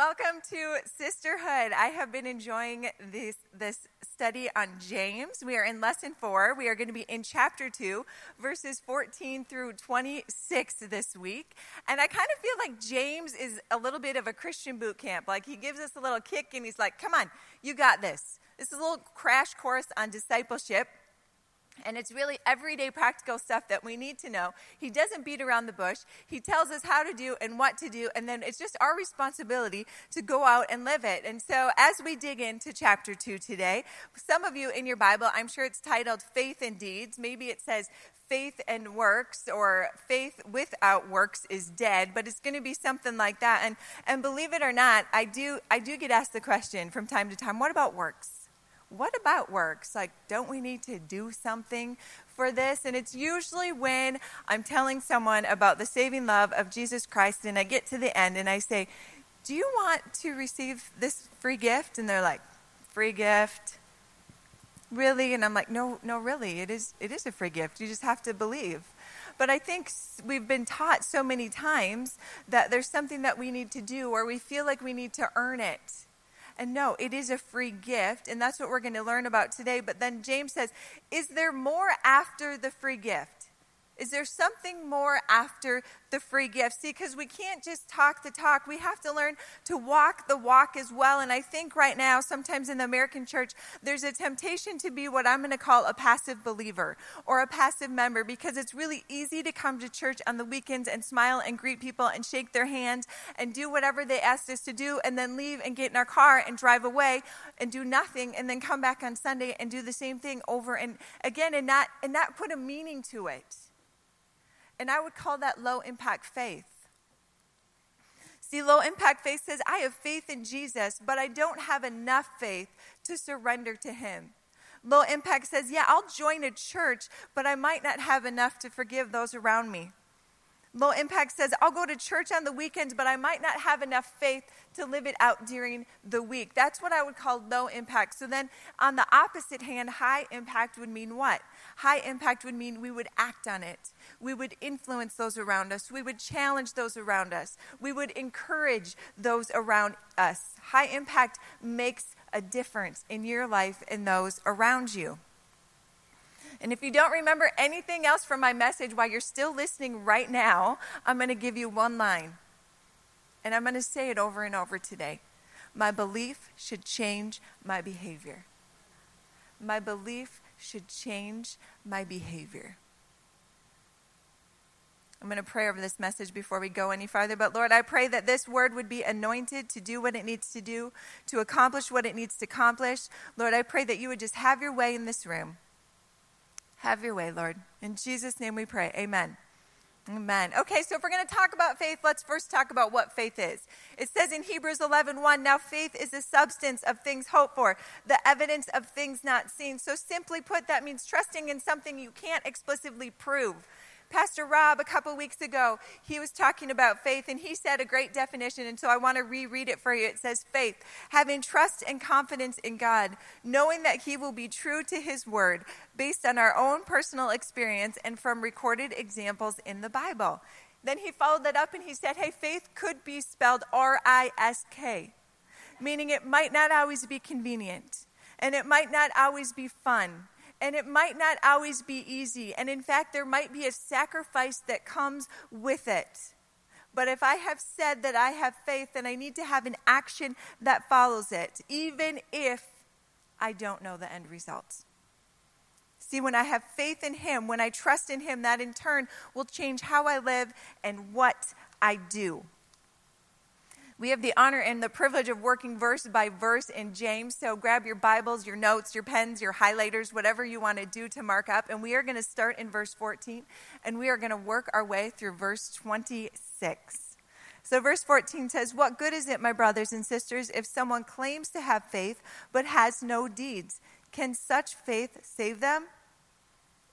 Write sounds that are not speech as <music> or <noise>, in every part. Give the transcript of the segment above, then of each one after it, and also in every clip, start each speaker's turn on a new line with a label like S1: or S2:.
S1: welcome to Sisterhood. I have been enjoying this, this study on James. We are in lesson four. We are going to be in chapter two, verses 14 through 26 this week. And I kind of feel like James is a little bit of a Christian boot camp. Like he gives us a little kick and he's like, come on, you got this. This is a little crash course on discipleship. And it's really everyday practical stuff that we need to know. He doesn't beat around the bush. He tells us how to do and what to do, and then it's just our responsibility to go out and live it. And so, as we dig into chapter 2 today, some of you in your Bible, I'm sure it's titled Faith and Deeds. Maybe it says faith and works or faith without works is dead but it's going to be something like that and and believe it or not i do i do get asked the question from time to time what about works what about works? Like, don't we need to do something for this? And it's usually when I'm telling someone about the saving love of Jesus Christ and I get to the end and I say, Do you want to receive this free gift? And they're like, Free gift? Really? And I'm like, No, no, really. It is, it is a free gift. You just have to believe. But I think we've been taught so many times that there's something that we need to do or we feel like we need to earn it. And no, it is a free gift, and that's what we're going to learn about today. But then James says, Is there more after the free gift? Is there something more after the free gift? See, because we can't just talk the talk. We have to learn to walk the walk as well. And I think right now, sometimes in the American church, there's a temptation to be what I'm going to call a passive believer or a passive member because it's really easy to come to church on the weekends and smile and greet people and shake their hand and do whatever they asked us to do and then leave and get in our car and drive away and do nothing and then come back on Sunday and do the same thing over and again and not and not put a meaning to it. And I would call that low impact faith. See, low impact faith says, I have faith in Jesus, but I don't have enough faith to surrender to Him. Low impact says, Yeah, I'll join a church, but I might not have enough to forgive those around me. Low impact says, I'll go to church on the weekends, but I might not have enough faith to live it out during the week. That's what I would call low impact. So then, on the opposite hand, high impact would mean what? High impact would mean we would act on it. We would influence those around us. We would challenge those around us. We would encourage those around us. High impact makes a difference in your life and those around you. And if you don't remember anything else from my message while you're still listening right now, I'm going to give you one line. And I'm going to say it over and over today. My belief should change my behavior. My belief should change my behavior. I'm going to pray over this message before we go any farther. But Lord, I pray that this word would be anointed to do what it needs to do, to accomplish what it needs to accomplish. Lord, I pray that you would just have your way in this room. Have your way, Lord. In Jesus' name we pray. Amen. Amen. Okay, so if we're going to talk about faith, let's first talk about what faith is. It says in Hebrews 11 1, now faith is the substance of things hoped for, the evidence of things not seen. So simply put, that means trusting in something you can't explicitly prove. Pastor Rob, a couple weeks ago, he was talking about faith and he said a great definition. And so I want to reread it for you. It says, faith, having trust and confidence in God, knowing that he will be true to his word based on our own personal experience and from recorded examples in the Bible. Then he followed that up and he said, hey, faith could be spelled R I S K, meaning it might not always be convenient and it might not always be fun and it might not always be easy. And in fact, there might be a sacrifice that comes with it. But if I have said that I have faith, then I need to have an action that follows it, even if I don't know the end results. See, when I have faith in Him, when I trust in Him, that in turn will change how I live and what I do. We have the honor and the privilege of working verse by verse in James. So grab your Bibles, your notes, your pens, your highlighters, whatever you want to do to mark up. And we are going to start in verse 14 and we are going to work our way through verse 26. So, verse 14 says, What good is it, my brothers and sisters, if someone claims to have faith but has no deeds? Can such faith save them?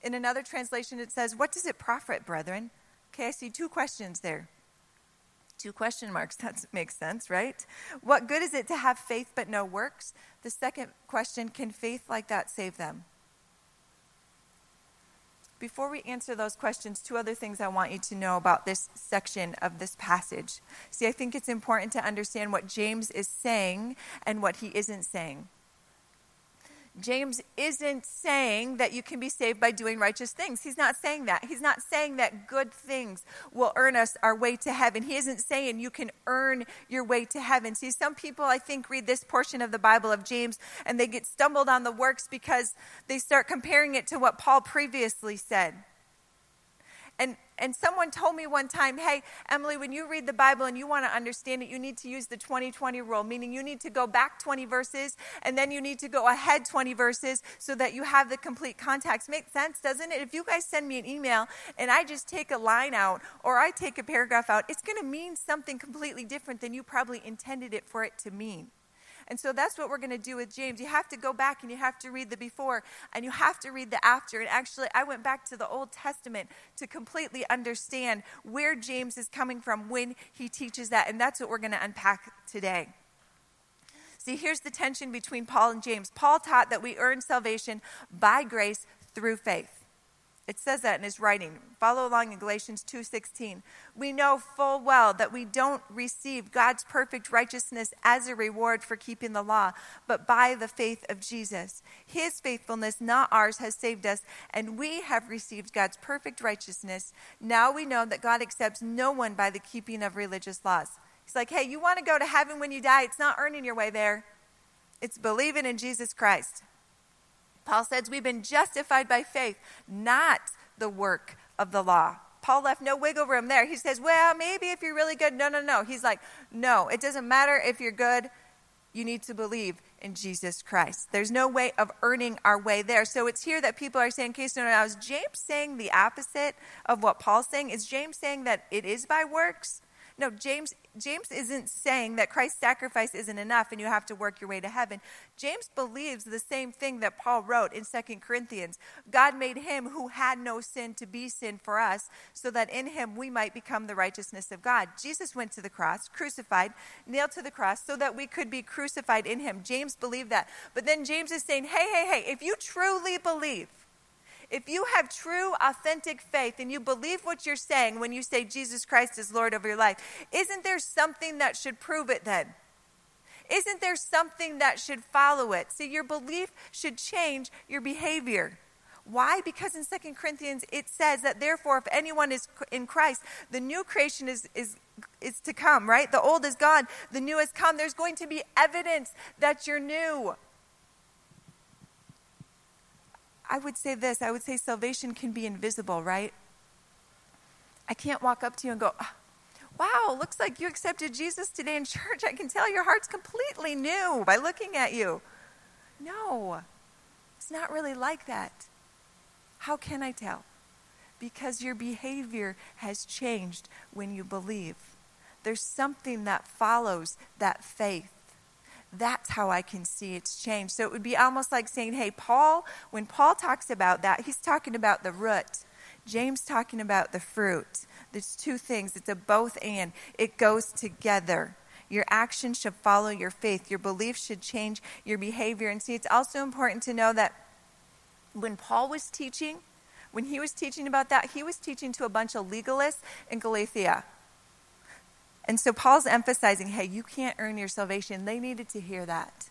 S1: In another translation, it says, What does it profit, brethren? Okay, I see two questions there. Two question marks. <laughs> That makes sense, right? What good is it to have faith but no works? The second question can faith like that save them? before we answer those questions, two other things I want you to know about this section of this passage. See, I think it's important to understand what James is saying and what he isn't saying. James isn't saying that you can be saved by doing righteous things. He's not saying that. He's not saying that good things will earn us our way to heaven. He isn't saying you can earn your way to heaven. See, some people, I think, read this portion of the Bible of James and they get stumbled on the works because they start comparing it to what Paul previously said. And, and someone told me one time, hey, Emily, when you read the Bible and you want to understand it, you need to use the 20 20 rule, meaning you need to go back 20 verses and then you need to go ahead 20 verses so that you have the complete context. Makes sense, doesn't it? If you guys send me an email and I just take a line out or I take a paragraph out, it's going to mean something completely different than you probably intended it for it to mean. And so that's what we're going to do with James. You have to go back and you have to read the before and you have to read the after. And actually, I went back to the Old Testament to completely understand where James is coming from when he teaches that. And that's what we're going to unpack today. See, here's the tension between Paul and James. Paul taught that we earn salvation by grace through faith. It says that in his writing. Follow along in Galatians 2:16. We know full well that we don't receive God's perfect righteousness as a reward for keeping the law, but by the faith of Jesus. His faithfulness, not ours, has saved us, and we have received God's perfect righteousness. Now we know that God accepts no one by the keeping of religious laws. He's like, "Hey, you want to go to heaven when you die? It's not earning your way there. It's believing in Jesus Christ." Paul says we've been justified by faith, not the work of the law. Paul left no wiggle room there. He says, well, maybe if you're really good. No, no, no. He's like, no, it doesn't matter if you're good. You need to believe in Jesus Christ. There's no way of earning our way there. So it's here that people are saying, okay, so now is James saying the opposite of what Paul's saying? Is James saying that it is by works? No, James James isn't saying that Christ's sacrifice isn't enough and you have to work your way to heaven. James believes the same thing that Paul wrote in 2 Corinthians. God made him who had no sin to be sin for us so that in him we might become the righteousness of God. Jesus went to the cross, crucified, nailed to the cross so that we could be crucified in him. James believed that. But then James is saying, "Hey, hey, hey, if you truly believe if you have true, authentic faith and you believe what you're saying when you say Jesus Christ is Lord of your life, isn't there something that should prove it then? Isn't there something that should follow it? See, your belief should change your behavior. Why? Because in Second Corinthians it says that therefore, if anyone is in Christ, the new creation is, is, is to come, right? The old is gone, the new has come. There's going to be evidence that you're new. I would say this I would say salvation can be invisible, right? I can't walk up to you and go, ah, Wow, looks like you accepted Jesus today in church. I can tell your heart's completely new by looking at you. No, it's not really like that. How can I tell? Because your behavior has changed when you believe. There's something that follows that faith. That's how I can see it's changed. So it would be almost like saying, hey, Paul, when Paul talks about that, he's talking about the root. James talking about the fruit. There's two things. It's a both and. It goes together. Your actions should follow your faith. Your beliefs should change your behavior. And see, it's also important to know that when Paul was teaching, when he was teaching about that, he was teaching to a bunch of legalists in Galatia. And so Paul's emphasizing, hey, you can't earn your salvation. They needed to hear that.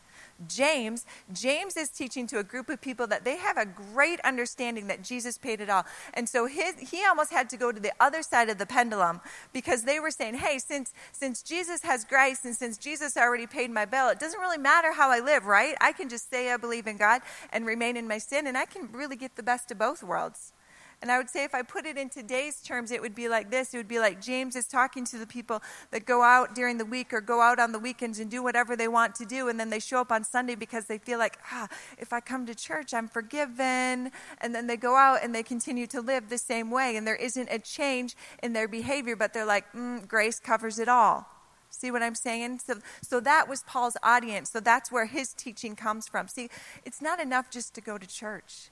S1: James, James is teaching to a group of people that they have a great understanding that Jesus paid it all. And so his, he almost had to go to the other side of the pendulum because they were saying, hey, since, since Jesus has grace and since Jesus already paid my bill, it doesn't really matter how I live, right? I can just say I believe in God and remain in my sin, and I can really get the best of both worlds. And I would say if I put it in today's terms, it would be like this. It would be like James is talking to the people that go out during the week or go out on the weekends and do whatever they want to do. And then they show up on Sunday because they feel like, ah, if I come to church, I'm forgiven. And then they go out and they continue to live the same way. And there isn't a change in their behavior, but they're like, mm, grace covers it all. See what I'm saying? So, so that was Paul's audience. So that's where his teaching comes from. See, it's not enough just to go to church.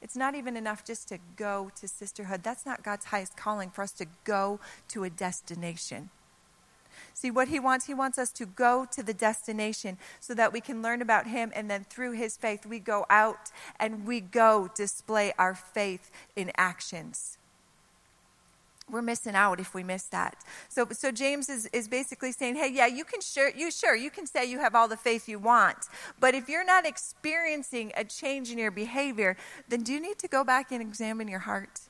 S1: It's not even enough just to go to sisterhood. That's not God's highest calling for us to go to a destination. See what he wants? He wants us to go to the destination so that we can learn about him. And then through his faith, we go out and we go display our faith in actions we're missing out if we miss that. So, so James is, is basically saying, hey, yeah, you can sure, you sure, you can say you have all the faith you want, but if you're not experiencing a change in your behavior, then do you need to go back and examine your heart?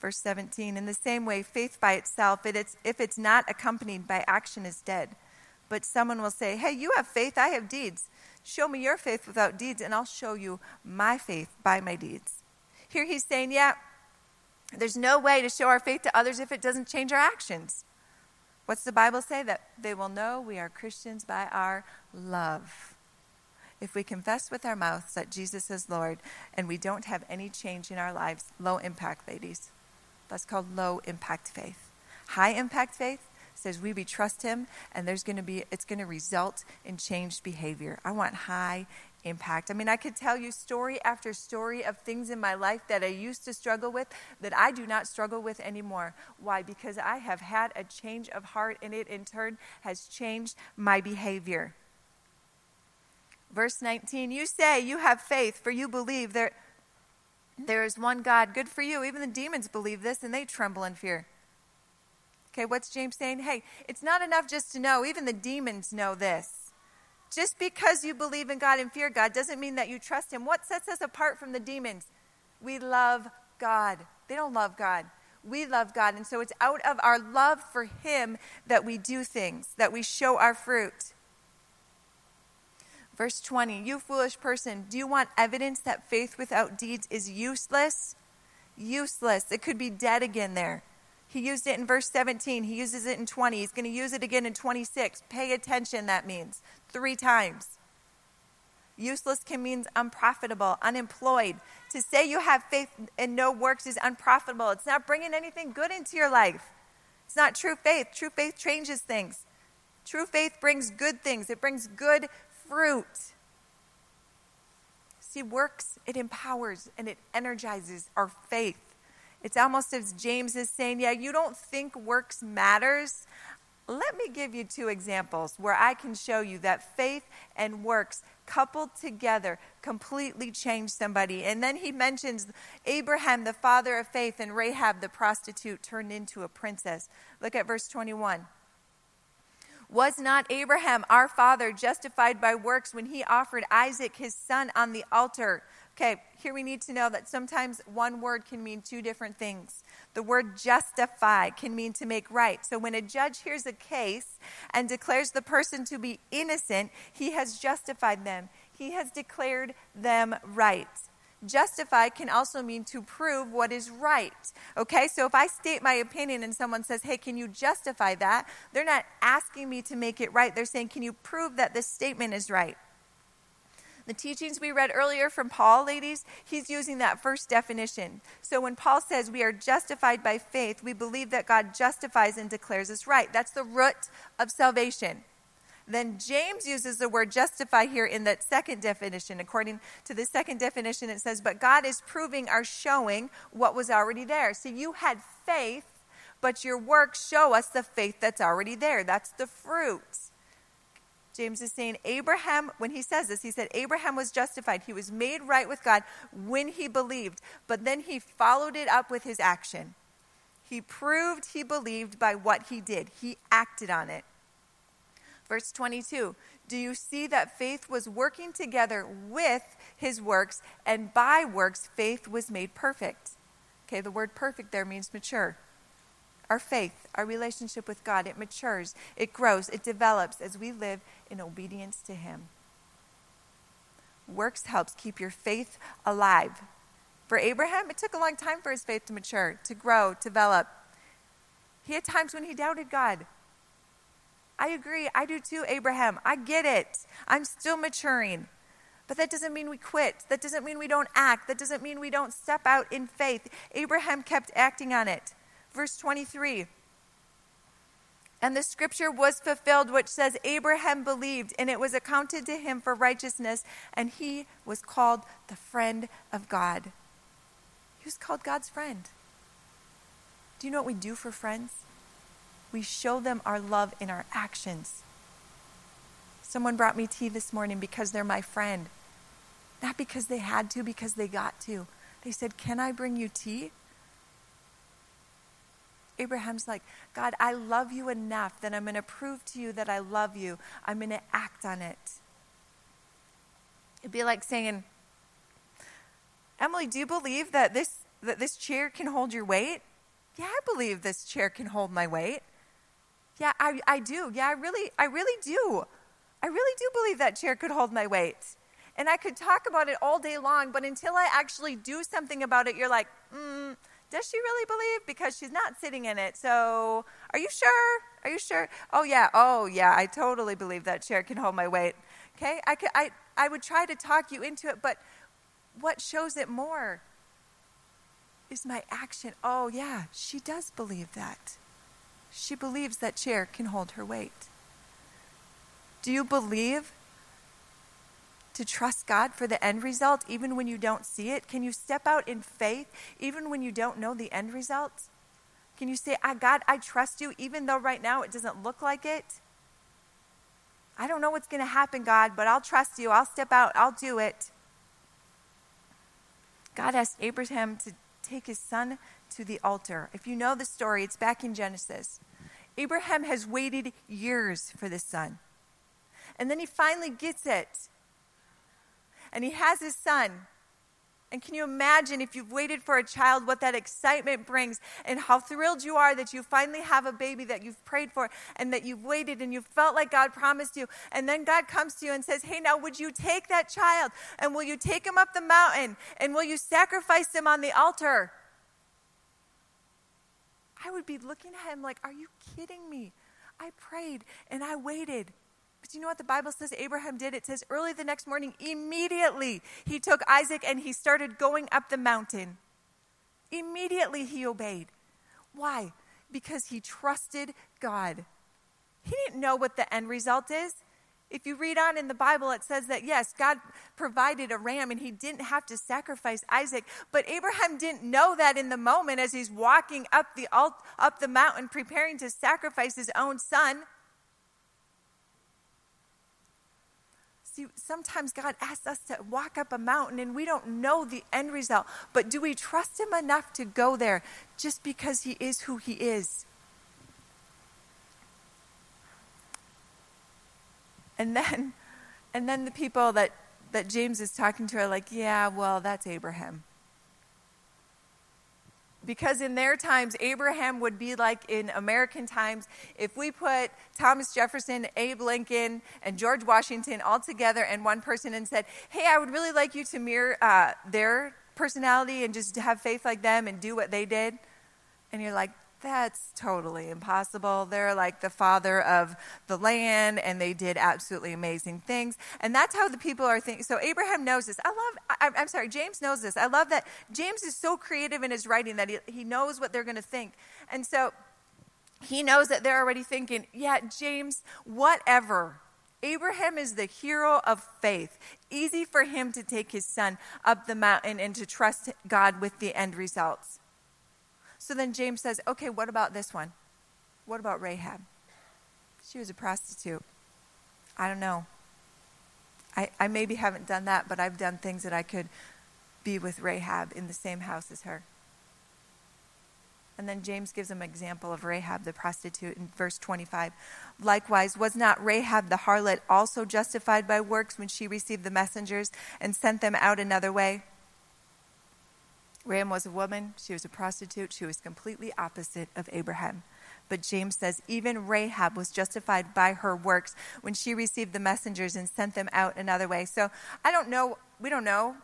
S1: Verse 17, in the same way, faith by itself, it, it's, if it's not accompanied by action, is dead. But someone will say, hey, you have faith, I have deeds. Show me your faith without deeds, and I'll show you my faith by my deeds. Here he's saying, yeah, there's no way to show our faith to others if it doesn't change our actions. What's the Bible say? That they will know we are Christians by our love. If we confess with our mouths that Jesus is Lord and we don't have any change in our lives, low impact, ladies. That's called low impact faith. High impact faith says we be trust him and there's going to be it's going to result in changed behavior. I want high impact. I mean, I could tell you story after story of things in my life that I used to struggle with that I do not struggle with anymore. Why? Because I have had a change of heart and it in turn has changed my behavior. Verse 19, you say you have faith, for you believe there, there is one God. Good for you. Even the demons believe this and they tremble in fear. Okay, what's James saying? Hey, it's not enough just to know. Even the demons know this. Just because you believe in God and fear God doesn't mean that you trust Him. What sets us apart from the demons? We love God. They don't love God. We love God. And so it's out of our love for Him that we do things, that we show our fruit. Verse 20 You foolish person, do you want evidence that faith without deeds is useless? Useless. It could be dead again there. He used it in verse 17. He uses it in 20. He's going to use it again in 26. Pay attention, that means three times. Useless can mean unprofitable, unemployed. To say you have faith and no works is unprofitable. It's not bringing anything good into your life. It's not true faith. True faith changes things. True faith brings good things, it brings good fruit. See, works, it empowers and it energizes our faith. It's almost as James is saying, Yeah, you don't think works matters. Let me give you two examples where I can show you that faith and works coupled together completely change somebody. And then he mentions Abraham, the father of faith, and Rahab, the prostitute, turned into a princess. Look at verse 21. Was not Abraham, our father, justified by works when he offered Isaac, his son, on the altar? Okay, here we need to know that sometimes one word can mean two different things. The word justify can mean to make right. So when a judge hears a case and declares the person to be innocent, he has justified them, he has declared them right. Justify can also mean to prove what is right. Okay, so if I state my opinion and someone says, hey, can you justify that? They're not asking me to make it right. They're saying, can you prove that this statement is right? The teachings we read earlier from Paul, ladies, he's using that first definition. So when Paul says we are justified by faith, we believe that God justifies and declares us right. That's the root of salvation. Then James uses the word justify here in that second definition. According to the second definition, it says, But God is proving or showing what was already there. So you had faith, but your works show us the faith that's already there. That's the fruits. James is saying Abraham, when he says this, he said Abraham was justified. He was made right with God when he believed, but then he followed it up with his action. He proved he believed by what he did, he acted on it. Verse 22 Do you see that faith was working together with his works, and by works, faith was made perfect? Okay, the word perfect there means mature our faith, our relationship with God, it matures, it grows, it develops as we live in obedience to Him. Works helps keep your faith alive. For Abraham, it took a long time for his faith to mature, to grow, develop. He had times when he doubted God. I agree. I do too, Abraham. I get it. I'm still maturing. But that doesn't mean we quit. That doesn't mean we don't act. That doesn't mean we don't step out in faith. Abraham kept acting on it. Verse 23. And the scripture was fulfilled, which says, Abraham believed, and it was accounted to him for righteousness, and he was called the friend of God. He was called God's friend. Do you know what we do for friends? We show them our love in our actions. Someone brought me tea this morning because they're my friend. Not because they had to, because they got to. They said, Can I bring you tea? Abraham's like, God, I love you enough that I'm going to prove to you that I love you. I'm going to act on it. It'd be like saying, Emily, do you believe that this, that this chair can hold your weight? Yeah, I believe this chair can hold my weight. Yeah, I, I do. Yeah, I really, I really do. I really do believe that chair could hold my weight. And I could talk about it all day long, but until I actually do something about it, you're like, does she really believe? Because she's not sitting in it. So, are you sure? Are you sure? Oh, yeah. Oh, yeah. I totally believe that chair can hold my weight. Okay? I, could, I, I would try to talk you into it, but what shows it more is my action. Oh, yeah. She does believe that. She believes that chair can hold her weight. Do you believe to trust God for the end result even when you don't see it? Can you step out in faith even when you don't know the end result? Can you say, ah, God, I trust you even though right now it doesn't look like it? I don't know what's going to happen, God, but I'll trust you. I'll step out. I'll do it. God asked Abraham to take his son to the altar. If you know the story, it's back in Genesis. Abraham has waited years for this son. And then he finally gets it and he has his son. And can you imagine if you've waited for a child, what that excitement brings, and how thrilled you are that you finally have a baby that you've prayed for and that you've waited and you felt like God promised you. And then God comes to you and says, Hey, now would you take that child and will you take him up the mountain and will you sacrifice him on the altar? I would be looking at him like, Are you kidding me? I prayed and I waited but you know what the Bible says Abraham did? It says early the next morning, immediately he took Isaac and he started going up the mountain. Immediately he obeyed. Why? Because he trusted God. He didn't know what the end result is. If you read on in the Bible, it says that yes, God provided a ram and he didn't have to sacrifice Isaac. But Abraham didn't know that in the moment as he's walking up the, up the mountain preparing to sacrifice his own son. See, sometimes God asks us to walk up a mountain and we don't know the end result. But do we trust Him enough to go there just because He is who He is? And then, and then the people that, that James is talking to are like, yeah, well, that's Abraham because in their times, Abraham would be like in American times. If we put Thomas Jefferson, Abe Lincoln, and George Washington all together and one person and said, Hey, I would really like you to mirror uh, their personality and just have faith like them and do what they did. And you're like, that's totally impossible. They're like the father of the land and they did absolutely amazing things. And that's how the people are thinking. So Abraham knows this. I love, I, am sorry, James knows this. I love that James is so creative in his writing that he, he knows what they're going to think. And so he knows that they're already thinking, yeah, James, whatever. Abraham is the hero of faith. Easy for him to take his son up the mountain and to trust God with the end results. So then James says, okay, what about this one? What about Rahab? She was a prostitute. I don't know. I, I maybe haven't done that, but I've done things that I could be with Rahab in the same house as her. And then James gives him an example of Rahab the prostitute in verse 25. Likewise, was not Rahab the harlot also justified by works when she received the messengers and sent them out another way? Rahab was a woman, she was a prostitute, she was completely opposite of Abraham. But James says even Rahab was justified by her works when she received the messengers and sent them out another way. So I don't know, we don't know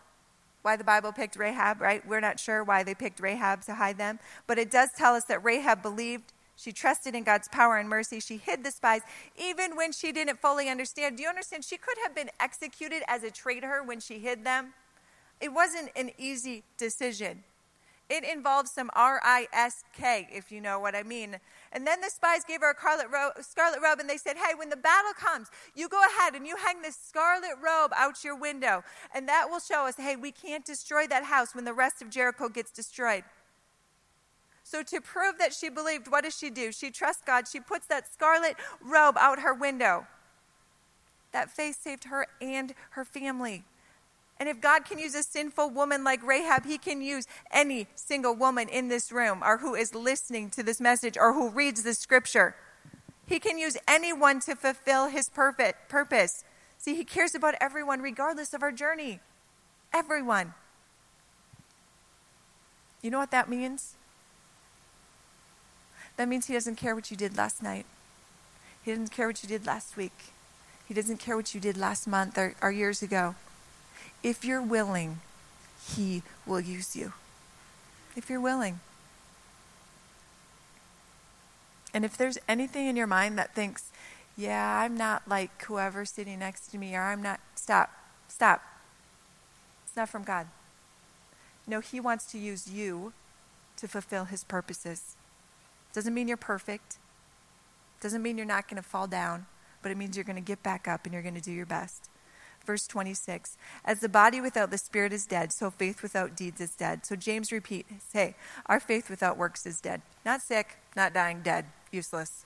S1: why the Bible picked Rahab, right? We're not sure why they picked Rahab to hide them. But it does tell us that Rahab believed. She trusted in God's power and mercy. She hid the spies even when she didn't fully understand. Do you understand? She could have been executed as a traitor when she hid them. It wasn't an easy decision. It involved some R I S K, if you know what I mean. And then the spies gave her a scarlet robe, scarlet robe, and they said, Hey, when the battle comes, you go ahead and you hang this scarlet robe out your window. And that will show us, hey, we can't destroy that house when the rest of Jericho gets destroyed. So, to prove that she believed, what does she do? She trusts God. She puts that scarlet robe out her window. That faith saved her and her family. And if God can use a sinful woman like Rahab, He can use any single woman in this room or who is listening to this message or who reads this scripture. He can use anyone to fulfill His perfect purpose. See, He cares about everyone, regardless of our journey. Everyone. You know what that means? That means He doesn't care what you did last night. He doesn't care what you did last week. He doesn't care what you did last month or, or years ago. If you're willing, He will use you. If you're willing. And if there's anything in your mind that thinks, yeah, I'm not like whoever's sitting next to me, or I'm not, stop, stop. It's not from God. No, He wants to use you to fulfill His purposes. Doesn't mean you're perfect, doesn't mean you're not going to fall down, but it means you're going to get back up and you're going to do your best verse 26. As the body without the spirit is dead, so faith without deeds is dead. So James repeats, say, our faith without works is dead. Not sick, not dying, dead, useless.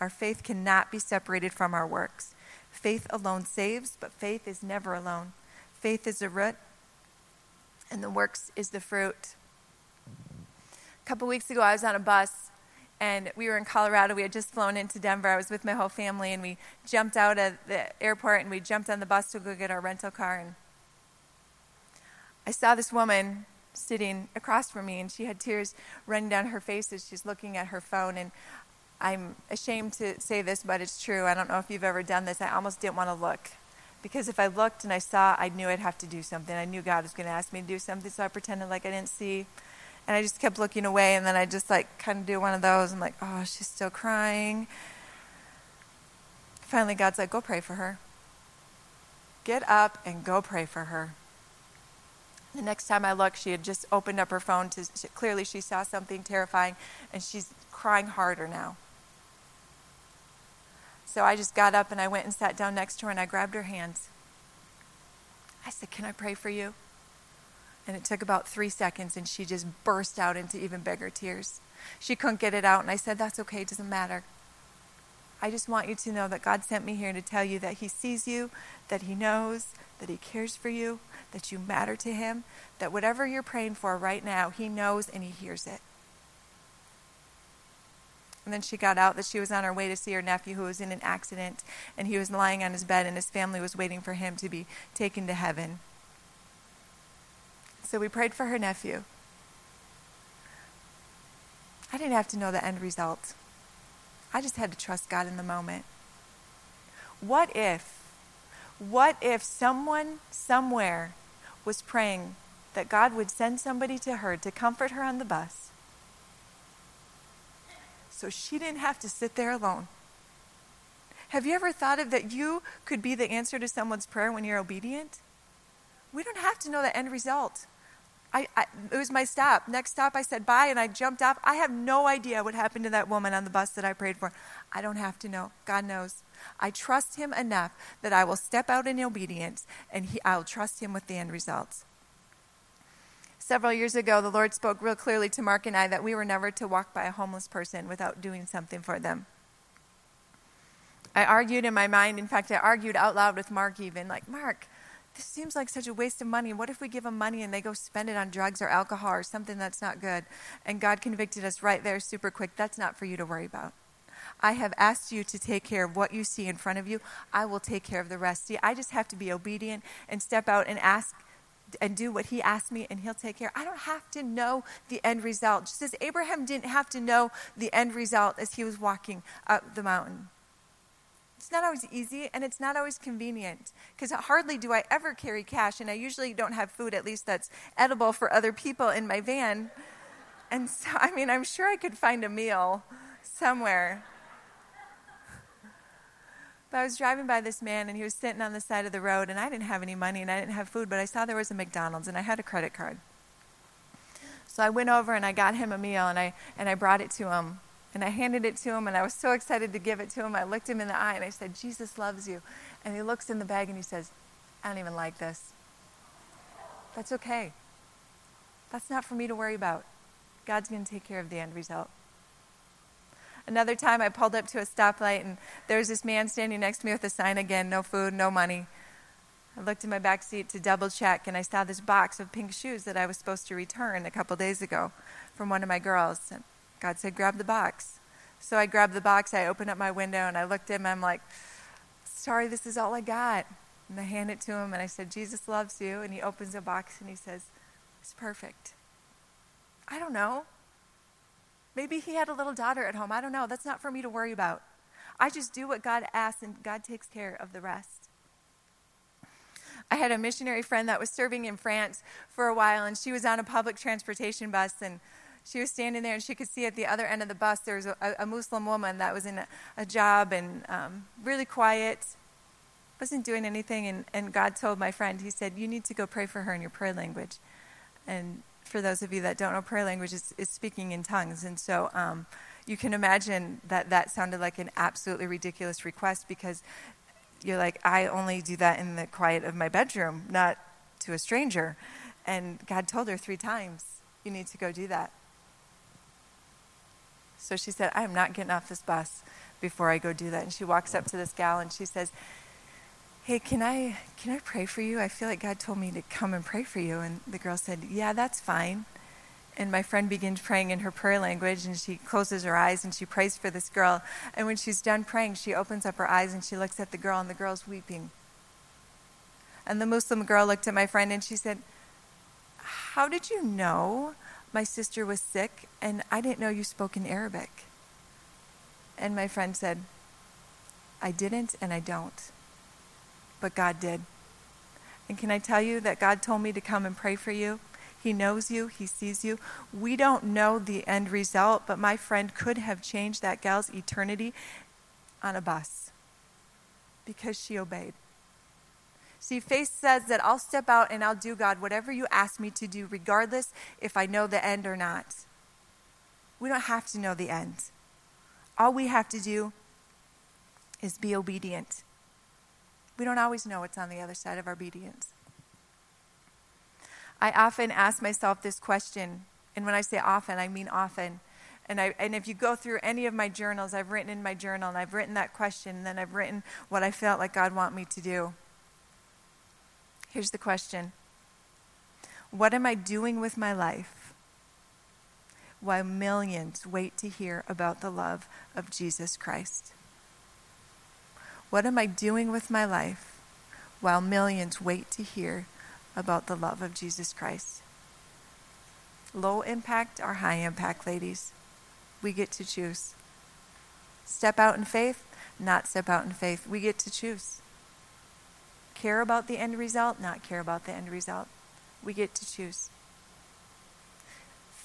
S1: Our faith cannot be separated from our works. Faith alone saves, but faith is never alone. Faith is the root, and the works is the fruit. A couple weeks ago, I was on a bus and we were in Colorado. We had just flown into Denver. I was with my whole family, and we jumped out of the airport and we jumped on the bus to go get our rental car. And I saw this woman sitting across from me, and she had tears running down her face as she's looking at her phone. And I'm ashamed to say this, but it's true. I don't know if you've ever done this. I almost didn't want to look. Because if I looked and I saw, I knew I'd have to do something. I knew God was going to ask me to do something, so I pretended like I didn't see. And I just kept looking away, and then I just like kind of do one of those. I'm like, oh, she's still crying. Finally, God's like, go pray for her. Get up and go pray for her. The next time I looked, she had just opened up her phone to she, clearly she saw something terrifying, and she's crying harder now. So I just got up and I went and sat down next to her and I grabbed her hands. I said, Can I pray for you? And it took about three seconds, and she just burst out into even bigger tears. She couldn't get it out, and I said, That's okay, it doesn't matter. I just want you to know that God sent me here to tell you that He sees you, that He knows, that He cares for you, that you matter to Him, that whatever you're praying for right now, He knows and He hears it. And then she got out that she was on her way to see her nephew who was in an accident, and he was lying on his bed, and his family was waiting for him to be taken to heaven. So we prayed for her nephew. I didn't have to know the end result. I just had to trust God in the moment. What if, what if someone somewhere was praying that God would send somebody to her to comfort her on the bus so she didn't have to sit there alone? Have you ever thought of that you could be the answer to someone's prayer when you're obedient? We don't have to know the end result. I, I, it was my stop. Next stop, I said bye and I jumped off. I have no idea what happened to that woman on the bus that I prayed for. I don't have to know. God knows. I trust Him enough that I will step out in obedience and he, I'll trust Him with the end results. Several years ago, the Lord spoke real clearly to Mark and I that we were never to walk by a homeless person without doing something for them. I argued in my mind, in fact, I argued out loud with Mark even, like, Mark, this seems like such a waste of money. What if we give them money and they go spend it on drugs or alcohol or something that's not good? And God convicted us right there super quick. That's not for you to worry about. I have asked you to take care of what you see in front of you. I will take care of the rest. See, I just have to be obedient and step out and ask and do what he asked me and he'll take care. I don't have to know the end result. Just as Abraham didn't have to know the end result as he was walking up the mountain. It's not always easy and it's not always convenient because hardly do I ever carry cash, and I usually don't have food, at least that's edible for other people in my van. And so, I mean, I'm sure I could find a meal somewhere. But I was driving by this man and he was sitting on the side of the road and I didn't have any money and I didn't have food, but I saw there was a McDonald's and I had a credit card. So I went over and I got him a meal and I and I brought it to him. And I handed it to him, and I was so excited to give it to him. I looked him in the eye and I said, Jesus loves you. And he looks in the bag and he says, I don't even like this. That's okay. That's not for me to worry about. God's going to take care of the end result. Another time I pulled up to a stoplight and there was this man standing next to me with a sign again no food, no money. I looked in my back seat to double check and I saw this box of pink shoes that I was supposed to return a couple days ago from one of my girls. And God said, grab the box. So I grabbed the box, I opened up my window and I looked at him. I'm like, sorry, this is all I got. And I hand it to him and I said, Jesus loves you. And he opens the box and he says, It's perfect. I don't know. Maybe he had a little daughter at home. I don't know. That's not for me to worry about. I just do what God asks, and God takes care of the rest. I had a missionary friend that was serving in France for a while, and she was on a public transportation bus, and she was standing there, and she could see at the other end of the bus there was a, a Muslim woman that was in a, a hijab and um, really quiet, wasn't doing anything. And, and God told my friend, He said, You need to go pray for her in your prayer language. And for those of you that don't know, prayer language is speaking in tongues. And so um, you can imagine that that sounded like an absolutely ridiculous request because you're like, I only do that in the quiet of my bedroom, not to a stranger. And God told her three times, You need to go do that. So she said, I am not getting off this bus before I go do that. And she walks up to this gal and she says, hey, can I, can I pray for you? I feel like God told me to come and pray for you. And the girl said, yeah, that's fine. And my friend begins praying in her prayer language, and she closes her eyes and she prays for this girl. And when she's done praying, she opens up her eyes and she looks at the girl, and the girl's weeping. And the Muslim girl looked at my friend and she said, How did you know my sister was sick and I didn't know you spoke in Arabic? And my friend said, I didn't and I don't but God did. And can I tell you that God told me to come and pray for you? He knows you, He sees you. We don't know the end result, but my friend could have changed that gal's eternity on a bus because she obeyed. See, faith says that I'll step out and I'll do, God, whatever you ask me to do, regardless if I know the end or not. We don't have to know the end. All we have to do is be obedient. We don't always know what's on the other side of our obedience. I often ask myself this question, and when I say often, I mean often. And, I, and if you go through any of my journals, I've written in my journal, and I've written that question, and then I've written what I felt like God want me to do. Here's the question What am I doing with my life while millions wait to hear about the love of Jesus Christ? What am I doing with my life while millions wait to hear about the love of Jesus Christ? Low impact or high impact, ladies? We get to choose. Step out in faith, not step out in faith. We get to choose. Care about the end result, not care about the end result. We get to choose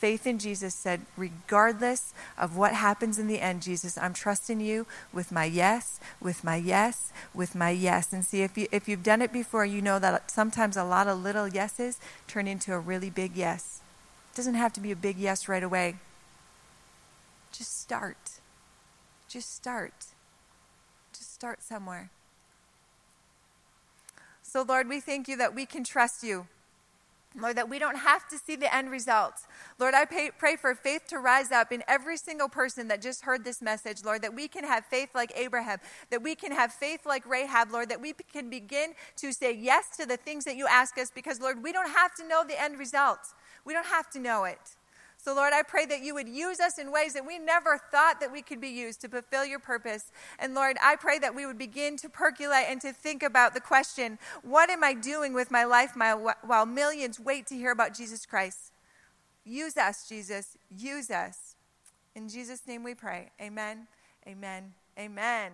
S1: faith in Jesus said, regardless of what happens in the end, Jesus, I'm trusting you with my yes, with my yes, with my yes. And see, if, you, if you've done it before, you know that sometimes a lot of little yeses turn into a really big yes. It doesn't have to be a big yes right away. Just start. Just start. Just start somewhere. So, Lord, we thank you that we can trust you. Lord, that we don't have to see the end results. Lord, I pay, pray for faith to rise up in every single person that just heard this message, Lord, that we can have faith like Abraham, that we can have faith like Rahab, Lord, that we can begin to say yes to the things that you ask us because, Lord, we don't have to know the end results. We don't have to know it. So, Lord, I pray that you would use us in ways that we never thought that we could be used to fulfill your purpose. And Lord, I pray that we would begin to percolate and to think about the question what am I doing with my life while millions wait to hear about Jesus Christ? Use us, Jesus. Use us. In Jesus' name we pray. Amen. Amen. Amen.